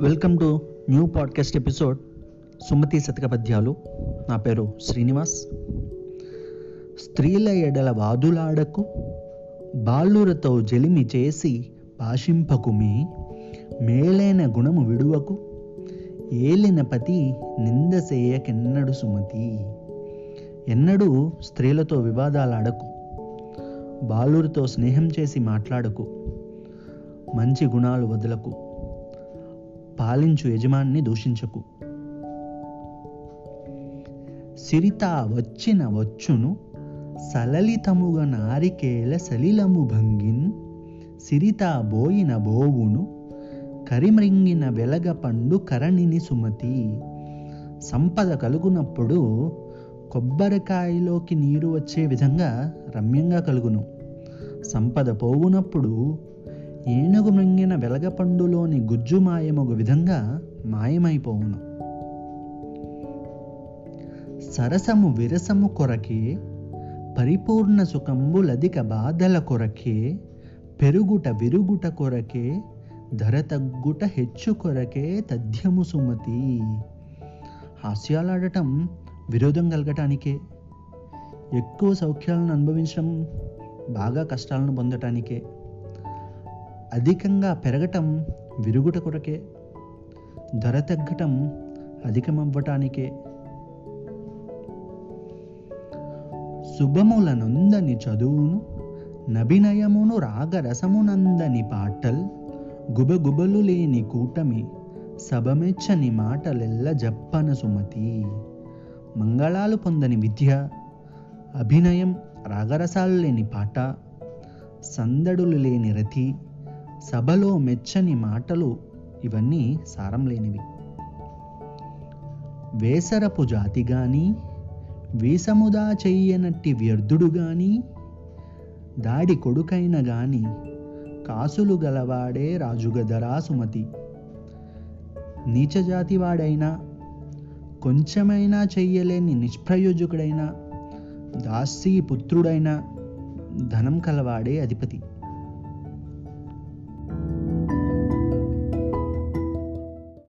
Welcome to new podcast episode Sumathi Shataka పద్యాలు నా పేరు శ్రీనివాస్. స్త్రీల ఎడల వాదులాడకు బాలురతో జలిమి చేసి భాషింపకుమి మేలైన గుణము విడువకు ఏలిన పతి నిందసేయకెన్నడు సుమతి. ఎన్నడూ స్త్రీలతో వివాదాలాడకు బాలురితో స్నేహం చేసి మాట్లాడకు మంచి గుణాలు వదలకు. పాలించు యజమాన్ని దూషించకు. సిరిత వచ్చిన వచ్చును సలలితముగ నారికేల సలిలము భంగిన్ సిరిత బోయిన బోవును కరిమ్రింగిన వెలగ పండు కరణిని సుమతి. సంపద కలుగునప్పుడు కొబ్బరికాయలోకి నీరు వచ్చే విధంగా రమ్యంగా కలుగును. సంపద పోవునప్పుడు ఏనుగు మృంగిన వెలగపండులోని గుజ్జు మాయమొక విధంగా మాయమైపోవును. సరసము విరసము కొరకే పరిపూర్ణ సుఖంబులధిక బాధల కొరకే పెరుగుట విరుగుట కొరకే ధర తగ్గుట హెచ్చు కొరకే తథ్యము సుమతి. హాస్యాలాడటం విరోధం కలగటానికే ఎక్కువ సౌఖ్యాలను అనుభవించడం బాగా కష్టాలను పొందటానికే. అధికంగా పెరగటం విరుగుట కొరకే ధర తగ్గటం అధికమవ్వటానికే. శుభములనందని చదువును నభినయమును రాగరసమునందని పాటల్ గుబగుబలు లేని కూటమి సభమెచ్చని మాటలెల్ల జప్పన సుమతి. మంగళాలు పొందని విద్య అభినయం రాగరసాలు లేని పాట సందడులు లేని రతి సభలో మెచ్చని మాటలు ఇవన్నీ సారం లేనివి. వేసరపు జాతి గాని వీసముదా చెయ్యనట్టి వ్యర్థుడు గాని దాడి కొడుకైన గాని కాసులు గలవాడే రాజుగదరా సుమతి. నీచజాతి వాడైనా కొంచెమైనా చెయ్యలేని నిష్ప్రయోజకుడైనా దాసీ పుత్రుడైనా ధనం కలవాడే అధిపతి.